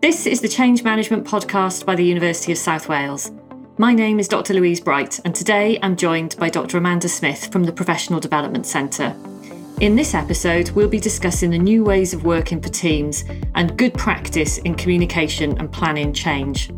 This is the Change Management Podcast by the University of South Wales. My name is Dr. Louise Bright, and today I'm joined by Dr. Amanda Smith from the Professional Development Centre. In this episode, we'll be discussing the new ways of working for teams and good practice in communication and planning change.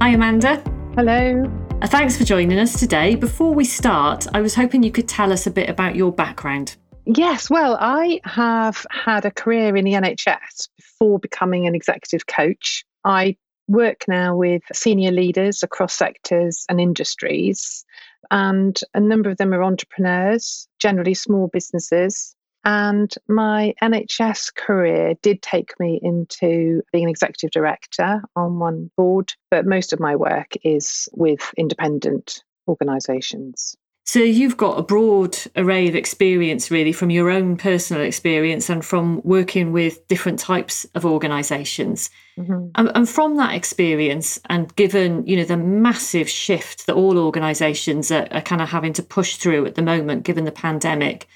Hi, Amanda. Hello. Uh, thanks for joining us today. Before we start, I was hoping you could tell us a bit about your background. Yes, well, I have had a career in the NHS before becoming an executive coach. I work now with senior leaders across sectors and industries, and a number of them are entrepreneurs, generally small businesses. And my NHS career did take me into being an executive director on one board, but most of my work is with independent organisations. So you've got a broad array of experience, really, from your own personal experience and from working with different types of organisations. Mm-hmm. And, and, from that experience, and given you know the massive shift that all organisations are, are kind of having to push through at the moment, given the pandemic,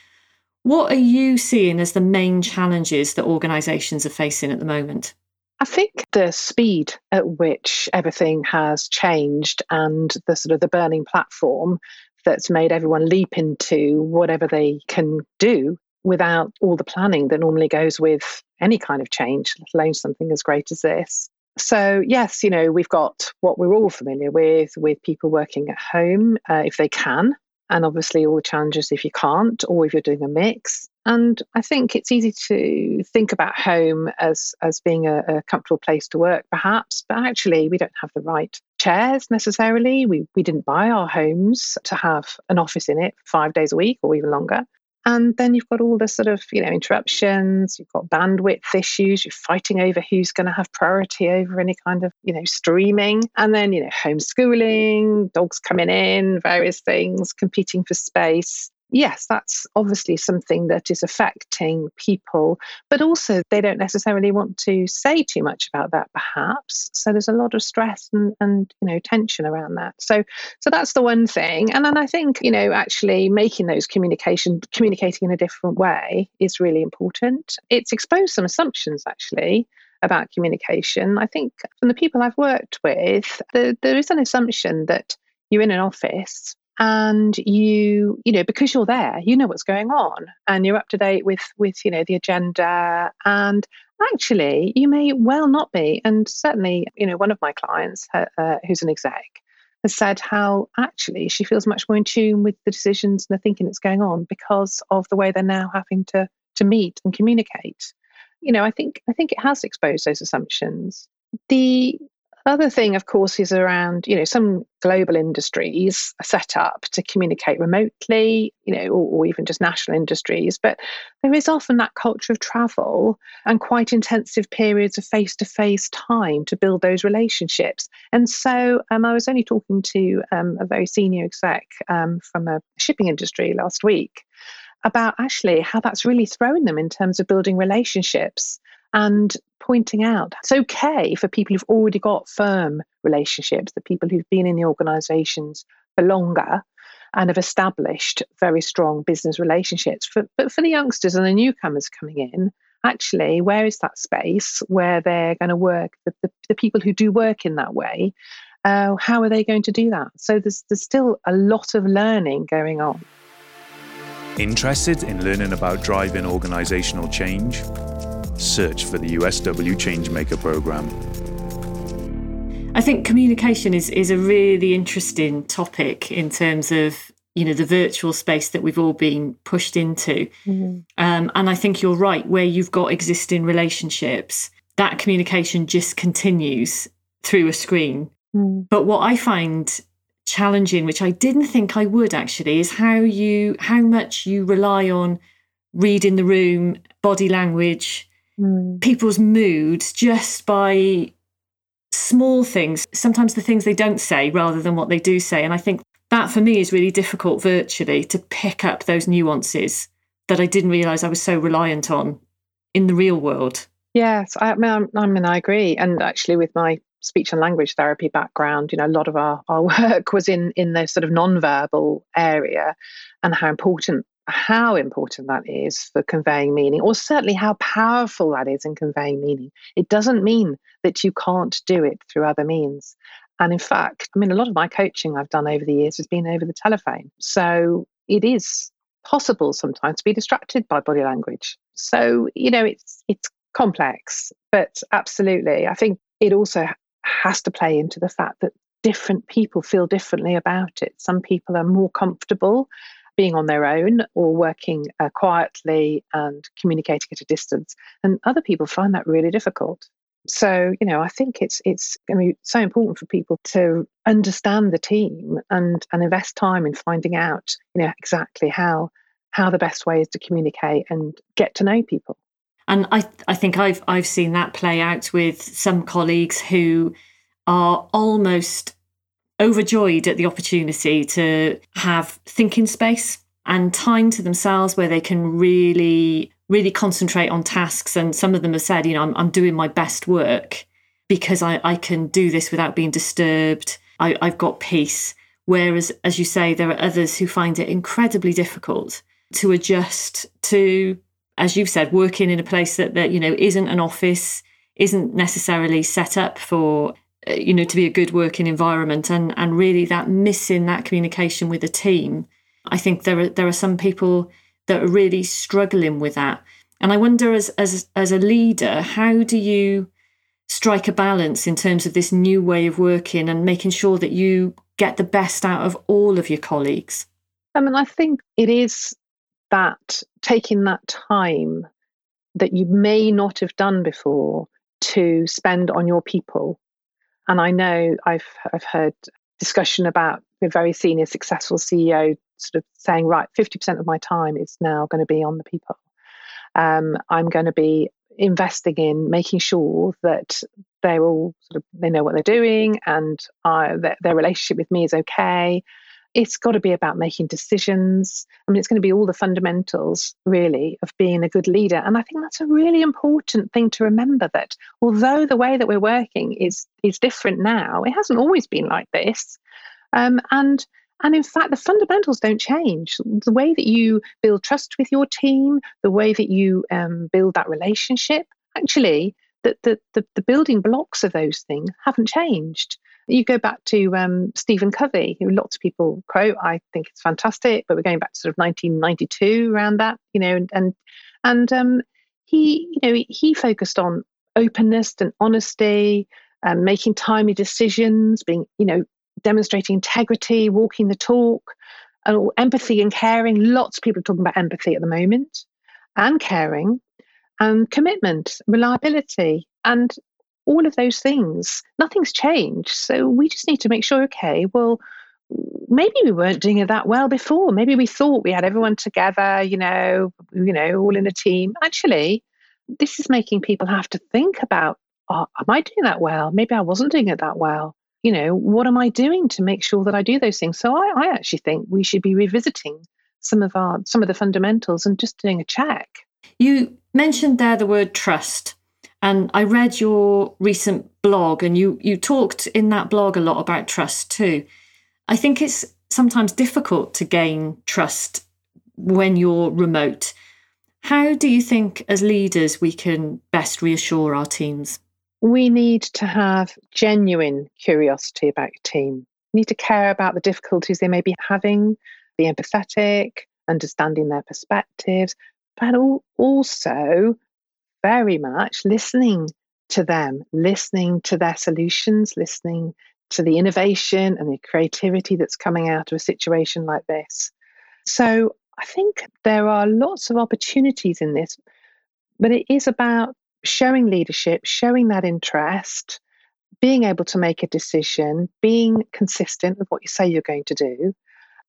what are you seeing as the main challenges that organisations are facing at the moment? I think the speed at which everything has changed and the sort of the burning platform that's made everyone leap into whatever they can do without all the planning that normally goes with any kind of change, let alone something as great as this. So, yes, you know, we've got what we're all familiar with, with people working at home uh, if they can, and obviously all the challenges if you can't, or if you're doing a mix. And I think it's easy to think about home as as being a, a, comfortable place to work, perhaps, but actually we don't have the right chairs necessarily. We we didn't buy our homes to have an office in it five days a week or even longer. And then you've got all the sort of, you know, interruptions, you've got bandwidth issues, you're fighting over who's going to have priority over any kind of, you know, streaming. And then, you know, homeschooling, dogs coming in, various things, competing for space yes, that's obviously something that is affecting people, but also they don't necessarily want to say too much about that, perhaps. So there's a lot of stress and, and you know tension around that. So so that's the one thing. And then I think you know actually making those communication communicating in a different way is really important. It's exposed some assumptions actually about communication. I think from the people I've worked with, the, there is an assumption that you're in an office and you you know because you're there you know what's going on and you're up to date with with you know the agenda. And actually you may well not be and certainly you know one of my clients uh, who's an exec has said how actually she feels much more in tune with the decisions and the thinking that's going on because of the way they're now having to to meet and communicate. You know i think i think it has exposed those assumptions. The other thing, of course, is around, you know, some global industries are set up to communicate remotely, you know, or, or even just national industries. But there is often that culture of travel and quite intensive periods of face to face time to build those relationships. And so um, I was only talking to um, a very senior exec um, from a shipping industry last week about actually how that's really thrown them in terms of building relationships and pointing out it's okay for people who've already got firm relationships, the people who've been in the organizations for longer and have established very strong business relationships. For, but for the youngsters and the newcomers coming in, actually, where is that space where they're going to work? The, the, the, people who do work in that way, uh, how are they going to do that? So there's, there's still a lot of learning going on. Interested in learning about driving organizational change? Search for the USW Changemaker program. I think communication is, is a really interesting topic in terms of you know the virtual space that we've all been pushed into mm-hmm. um, and i think you're right where you've got existing relationships that communication just continues through a screen mm. but what i find challenging which i didn't think i would actually is how you how much you rely on reading the room body language mm. people's moods just by small things, sometimes the things they don't say rather than what they do say. And I think that for me is really difficult virtually to pick up those nuances that I didn't realize I was so reliant on in the real world. Yes, I mean, I mean, I agree. And actually, with my speech and language therapy background, you know, a lot of our, our work was in in the sort of non-verbal area and how important how important that is for conveying meaning, or certainly how powerful that is in conveying meaning. It doesn't mean that you can't do it through other means. And in fact, I mean, a lot of my coaching I've done over the years has been over the telephone. So it is possible sometimes to be distracted by body language. So, you know, it's it's complex, but absolutely. I think it also has to play into the fact that different people feel differently about it. Some people are more comfortable being on their own or working uh, quietly and communicating at a distance, and other people find that really difficult. So, you know, I think it's it's going to be so important for people to understand the team and and invest time in finding out, you know, exactly how how the best way is to communicate and get to know people. And I I think I've I've seen that play out with some colleagues who are almost overjoyed at the opportunity to have thinking space and time to themselves where they can really really concentrate on tasks. And some of them have said, you know, I'm, I'm doing my best work because I, I can do this without being disturbed. I, I've got peace. Whereas, as you say, there are others who find it incredibly difficult to adjust to, as you've said, working in a place that, that you know isn't an office, isn't necessarily set up for you know to be a good working environment, and and really that missing that communication with the team. I think there are there are some people that are really struggling with that. And I wonder, as as as a leader, how do you strike a balance in terms of this new way of working and making sure that you get the best out of all of your colleagues? I mean, I think it is that taking that time that you may not have done before to spend on your people. And I know I've I've heard discussion about a very senior, successful CEO sort of saying, right, 50% of my time is now going to be on the people. Um, I'm going to be investing in making sure that they're all sort of they know what they're doing and I, their relationship with me is okay. It's got to be about making decisions. I mean, it's going to be all the fundamentals, really, of being a good leader. And I think that's a really important thing to remember that although the way that we're working is is different now, it hasn't always been like this. Um, and and in fact, the fundamentals don't change. The way that you build trust with your team, the way that you um, build that relationship, actually, the, the, the, the, building blocks of those things haven't changed. You go back to um, Stephen Covey, who lots of people quote. I think it's fantastic, but we're going back to sort of 1992 around that, you know, and and, and um, he, you know, he focused on openness and honesty, um, making timely decisions, being, you know, demonstrating integrity, walking the talk, and empathy and caring. Lots of people are talking about empathy at the moment, and caring, and commitment, reliability, and all of those things. Nothing's changed. So we just need to make sure, okay, well, maybe we weren't doing it that well before. Maybe we thought we had everyone together, you know, you know, all in a team. Actually, this is making people have to think about, oh, am I doing that well? Maybe I wasn't doing it that well you know, what am I doing to make sure that I do those things? So I, I actually think we should be revisiting some of our some of the fundamentals and just doing a check. You mentioned there the word trust. And I read your recent blog and you you talked in that blog a lot about trust too. I think it's sometimes difficult to gain trust when you're remote. How do you think as leaders we can best reassure our teams? we need to have genuine curiosity about your team. We need to care about the difficulties they may be having, be empathetic, understanding their perspectives, but also very much listening to them, listening to their solutions, listening to the innovation and the creativity that's coming out of a situation like this. So I think there are lots of opportunities in this, but it is about showing leadership, showing that interest, being able to make a decision, being consistent with what you say you're going to do,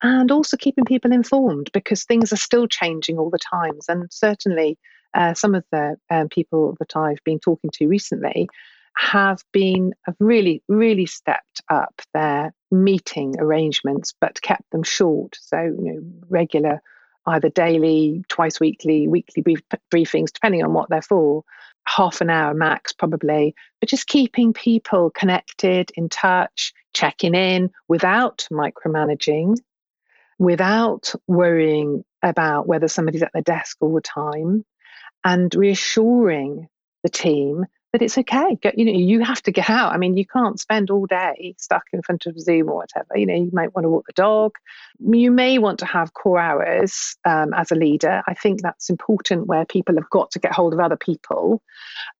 and also keeping people informed because things are still changing all the times. And certainly, uh, some of the um, people that I've been talking to recently have been have really, really stepped up their meeting arrangements, but kept them short. So, you know, regular, either daily, twice weekly, weekly brief, briefings, depending on what they're for. Half an hour max, probably, but just keeping people connected, in touch, checking in without micromanaging, without worrying about whether somebody's at their desk all the time and reassuring the team that it's okay. you know, you have to get out. I mean, you can't spend all day stuck in front of Zoom or whatever. You know, you might want to walk the dog. You may want to have core hours um, as a leader. I think that's important where people have got to get hold of other people.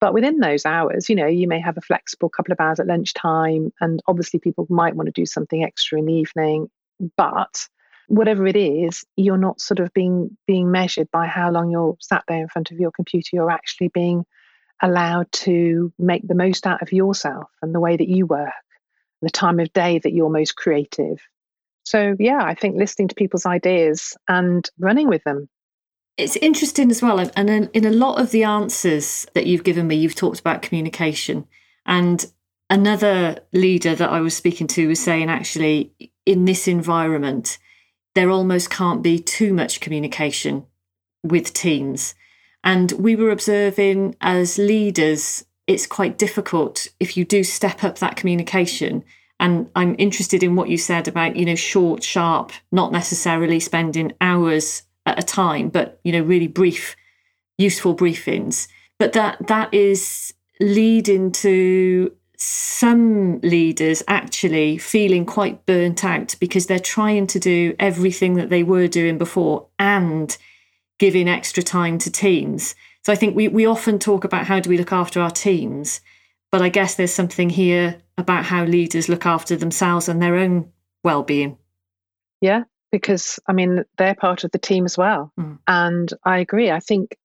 But within those hours, you know, you may have a flexible couple of hours at lunchtime. And obviously, people might want to do something extra in the evening. But whatever it is, you're not sort of being being measured by how long you're sat there in front of your computer. You're actually being allowed to make the most out of yourself and the way that you work, the time of day that you're most creative. So, yeah, I think listening to people's ideas and running with them. It's interesting as well. And in a lot of the answers that you've given me, you've talked about communication. And another leader that I was speaking to was saying, actually, in this environment, there almost can't be too much communication with teams and we were observing as leaders, it's quite difficult if you do step up that communication. And I'm interested in what you said about, you know, short, sharp, not necessarily spending hours at a time, but, you know, really brief, useful briefings. But that that is leading to some leaders actually feeling quite burnt out because they're trying to do everything that they were doing before and giving extra time to teams. So I think we, we often talk about how do we look after our teams, but I guess there's something here about how leaders look after themselves and their own well-being. Yeah, because I mean they're part of the team as well. Mm. And I agree. I think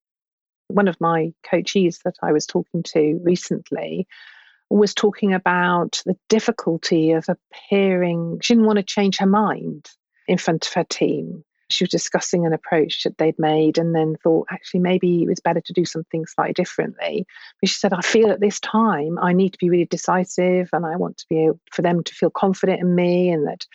one of my coachees that I was talking to recently was talking about the difficulty of appearing. She didn't want to change her mind in front of her team she was discussing an approach that they'd made and then thought actually maybe it was better to do something slightly differently but she said i feel at this time i need to be really decisive and i want to be able for them to feel confident in me and that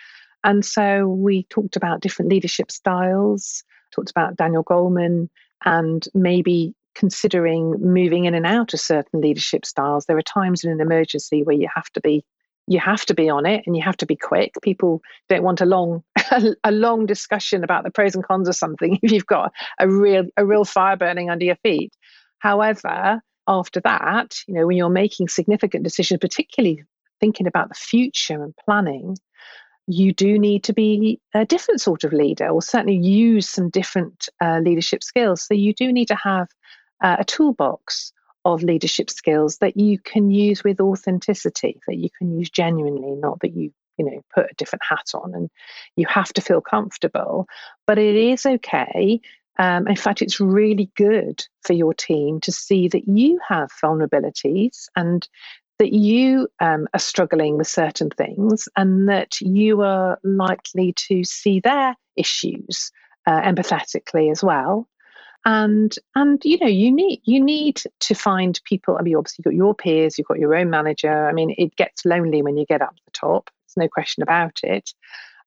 and so we talked about different leadership styles talked about daniel goleman and maybe considering moving in and out of certain leadership styles there are times in an emergency where you have to be you have to be on it and you have to be quick. People don't want a long a long discussion about the pros and cons of something if you've got a real a real fire burning under your feet. However, after that, you know, when you're making significant decisions, particularly thinking about the future and planning, you do need to be a different sort of leader, or certainly use some different uh, leadership skills. So you do need to have uh, a toolbox of leadership skills that you can use with authenticity, that you can use genuinely, not that you you know put a different hat on and you have to feel comfortable. But it is okay um, in fact it's really good for your team to see that you have vulnerabilities and that you um, are struggling with certain things and that you are likely to see their issues uh, empathetically as well and and you know you need you need to find people. I mean obviously you've got your peers you've got your own manager. I mean it gets lonely when you get up the top. There's no question about it.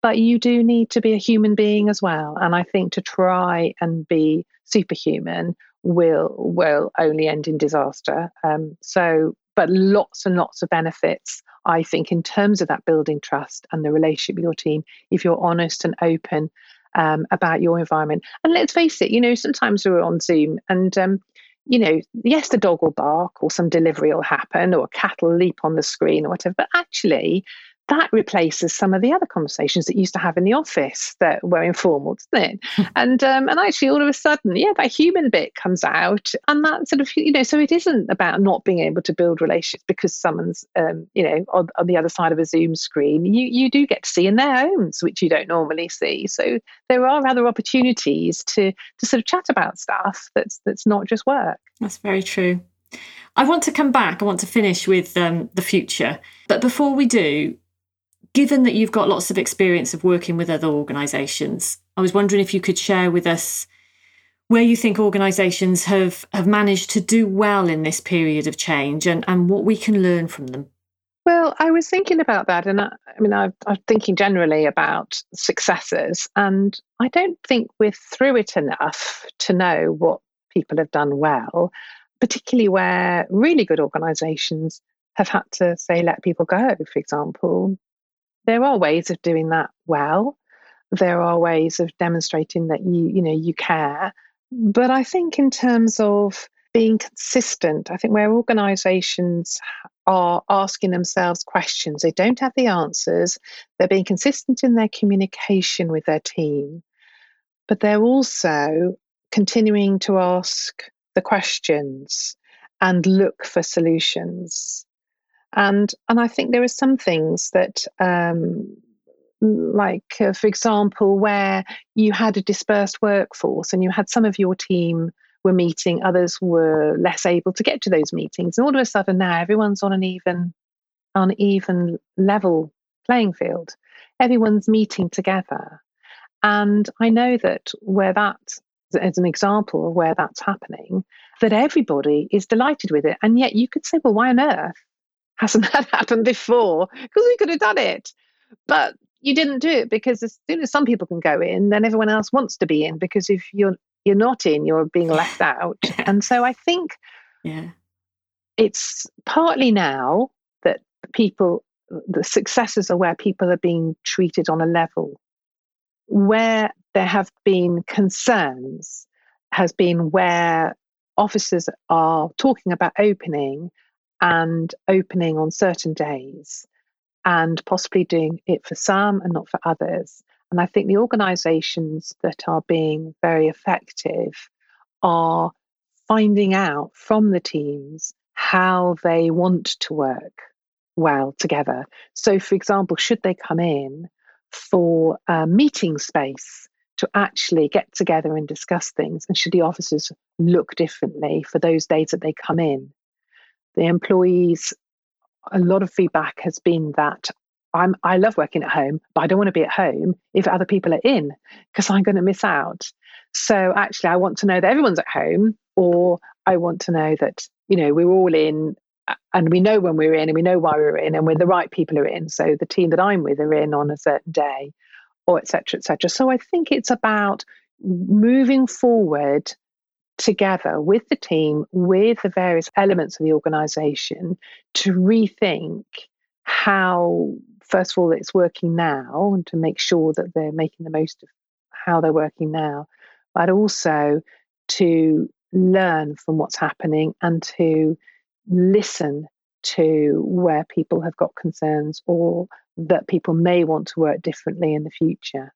But you do need to be a human being as well. And i think to try and be superhuman will will only end in disaster. Um, so but lots and lots of benefits i think in terms of that building trust and the relationship with your team. If you're honest and open um, about your environment. And let's face it, you know, sometimes we're on Zoom and, um, you know, yes, the dog will bark or some delivery will happen or a cat will leap on the screen or whatever, but actually, that replaces some of the other conversations that used to have in the office that were informal, doesn't it? and um, and actually, all of a sudden, yeah, that human bit comes out, and that sort of you know, so it isn't about not being able to build relationships because someone's um, you know on, on the other side of a Zoom screen. You you do get to see in their homes, which you don't normally see. So there are other opportunities to to sort of chat about stuff that's that's not just work. That's very true. I want to come back. I want to finish with um, the future. But before we do, given that you've got lots of experience of working with other organisations, I was wondering if you could share with us where you think organisations have, have managed to do well in this period of change and, and what we can learn from them. Well, I was thinking about that, and I, I mean, I, I'm thinking generally about successes, and I don't think we're through it enough to know what people have done well, particularly where really good organisations have had to say let people go, for example, there are ways of doing that well. there are ways of demonstrating that you, you know, you care. But I think in terms of being consistent, I think where organizations are asking themselves questions, they don't have the answers, they're being consistent in their communication with their team, but they're also continuing to ask the questions and look for solutions. And and I think there are some things that um, like uh, for example where you had a dispersed workforce and you had some of your team were meeting others were less able to get to those meetings and all of a sudden now everyone's on an even on even level playing field. Everyone's meeting together. And i know that where that as an example of where that's happening that everybody is delighted with it and yet you could say well why on earth hasn't that happened before because we could have done it but you didn't do it because as soon as some people can go in, then everyone else wants to be in because if you're you're not in, you're being left out. and so I think yeah. it's partly now that people the successes are where people are being treated on a level. Where there have been concerns has been where officers are talking about opening and opening on certain days and possibly doing it for some and not for others. And I think the organizations that are being very effective are finding out from the teams how they want to work well together. So, for example, should they come in for a meeting space to actually get together and discuss things? And should the officers look differently for those days that they come in? The employees a lot of feedback has been that I'm I love working at home, but I don't want to be at home if other people are in because I'm going to miss out. So actually, I want to know that everyone's at home, or I want to know that you know we're all in, and we know when we're in, and we know why we're in, and we're the right people are in. So the team that I'm with are in on a certain day, or etc. etc. So I think it's about moving forward together with the team, with the various elements of the organization to rethink how, first of all, it's working now and to make sure that they're making the most of how they're working now, but also to learn from what's happening and to listen to where people have got concerns or that people may want to work differently in the future.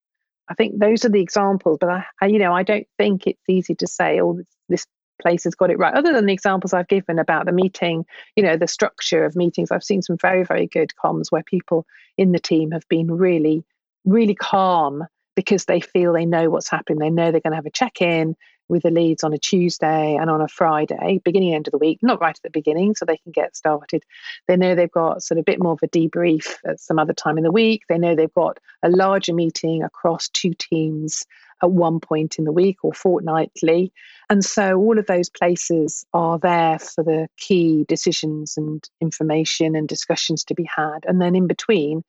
I think those are the examples, but I, I, you know, I don't think it's easy to say, oh, this, this place has got it right. Other than the examples I've given about the meeting, you know, the structure of meetings, I've seen some very, very good comms where people in the team have been really, really calm because they feel they know what's happening. They know they're going to have a check in with the leads on a Tuesday and on a Friday, beginning end of the week, not right at the beginning, so they can get started. They know they've got sort of a bit more of a debrief at some other time in the week. They know they've got a larger meeting across two teams at one point in the week or fortnightly. And so all of those places are there for the key decisions and information and discussions to be had. And then in between,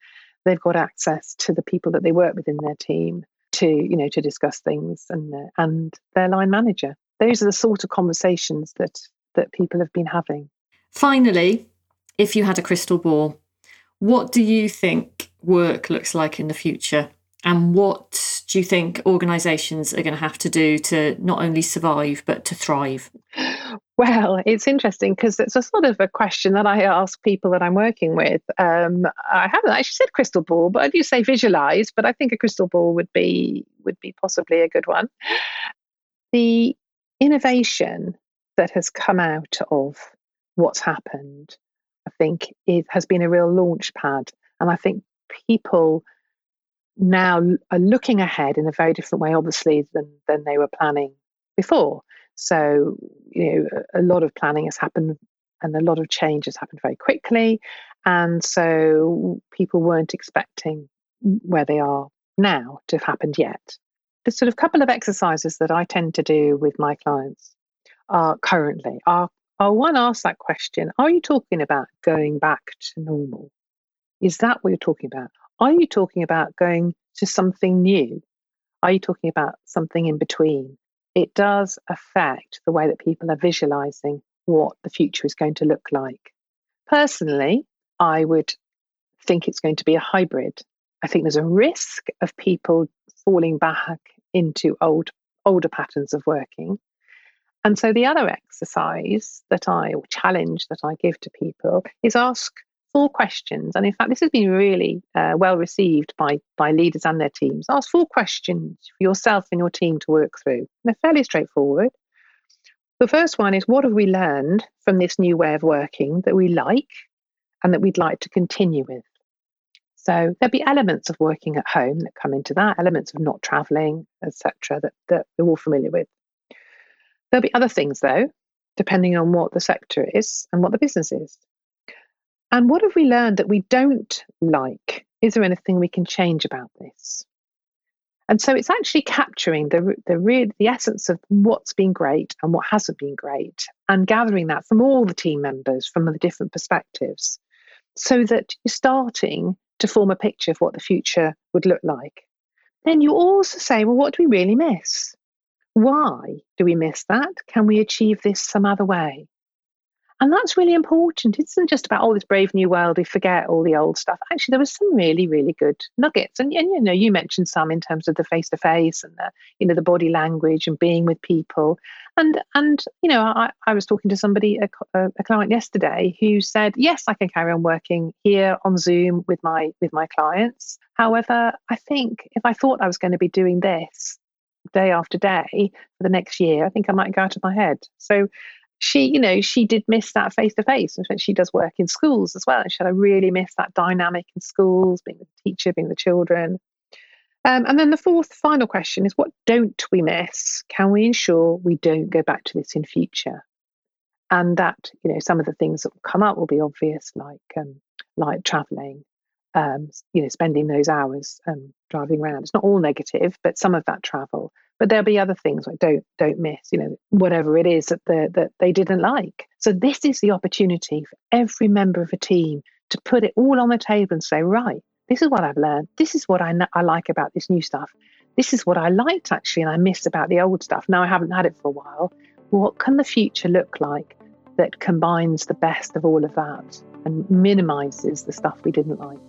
they've got access to the people that they work with in their team to you know to discuss things and and their line manager. Those are the sort of conversations that that people have been having. Finally if you had a crystal ball what do you think work looks like in the future? And what do you think organizations are going to have to do to not only survive but to thrive well, it's interesting because it's a sort of a question that I ask people that I'm working with. Um, I haven't actually said crystal ball, but I do say visualize. But I think a crystal ball would be would be possibly a good one. The innovation that has come out of what's happened, I think, it has been a real launch pad, and I think people now are looking ahead in a very different way, obviously, than than they were planning before. So, you know, a lot of planning has happened and a lot of change has happened very quickly. And so people weren't expecting where they are now to have happened yet. The sort of couple of exercises that I tend to do with my clients are currently are, are one ask that question Are you talking about going back to normal? Is that what you're talking about? Are you talking about going to something new? Are you talking about something in between? it does affect the way that people are visualizing what the future is going to look like. Personally, I would think it's going to be a hybrid I think there's a risk of people falling back into old older patterns of working. And so the other exercise that I or challenge that I give to people is ask four questions. And in fact, this has been really uh, well received by by leaders and their teams. Ask four questions for yourself and your team to work through. They're fairly straightforward. The first one is what have we learned from this new way of working that we like and that we'd like to continue with? So there'll be elements of working at home that come into that, elements of not traveling, etc., that, that we're all familiar with. There'll be other things though, depending on what the sector is and what the business is. And what have we learned that we don't like? Is there anything we can change about this? And so it's actually capturing the the real the essence of what's been great and what hasn't been great, and gathering that from all the team members from the different perspectives, so that you're starting to form a picture of what the future would look like. Then you also say, well, what do we really miss? Why do we miss that? Can we achieve this some other way? And that's really important. It isn't just about, oh, this brave new world, we forget all the old stuff. Actually, there was some really, really good nuggets. And, and you know, you mentioned some in terms of the face to face and the, you know, the body language and being with people. And, and you know, I, I was talking to somebody, a, a client yesterday who said, yes, I can carry on working here on Zoom with my, with my clients. However, I think if I thought I was going to be doing this day after day for the next year, I think I might go out of my head. So she, you know, she did miss that face to face. She does work in schools as well. And she said, I really miss that dynamic in schools, being the teacher, being the children. Um, and then the fourth final question is what don't we miss? Can we ensure we don't go back to this in future? And that, you know, some of the things that will come up will be obvious, like um, like traveling, um, you know, spending those hours um, driving around. It's not all negative, but some of that travel but there'll be other things like don't don't miss you know whatever it is that the, that they didn't like. So this is the opportunity for every member of a team to put it all on the table and say right this is what i've learned. This is what i, I like about this new stuff. This is what i liked actually and i missed about the old stuff. Now i haven't had it for a while. What can the future look like that combines the best of all of that and minimizes the stuff we didn't like?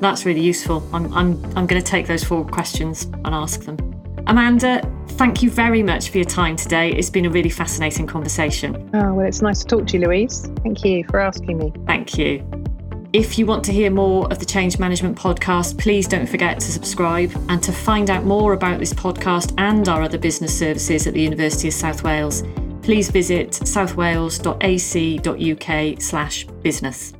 That's really useful. I'm, I'm, I'm going to take those four questions and ask them Amanda, thank you very much for your time today. It's been a really fascinating conversation. Oh, well, it's nice to talk to you, Louise. Thank you for asking me. Thank you. If you want to hear more of the Change Management podcast, please don't forget to subscribe. And to find out more about this podcast and our other business services at the University of South Wales, please visit southwales.ac.uk/business.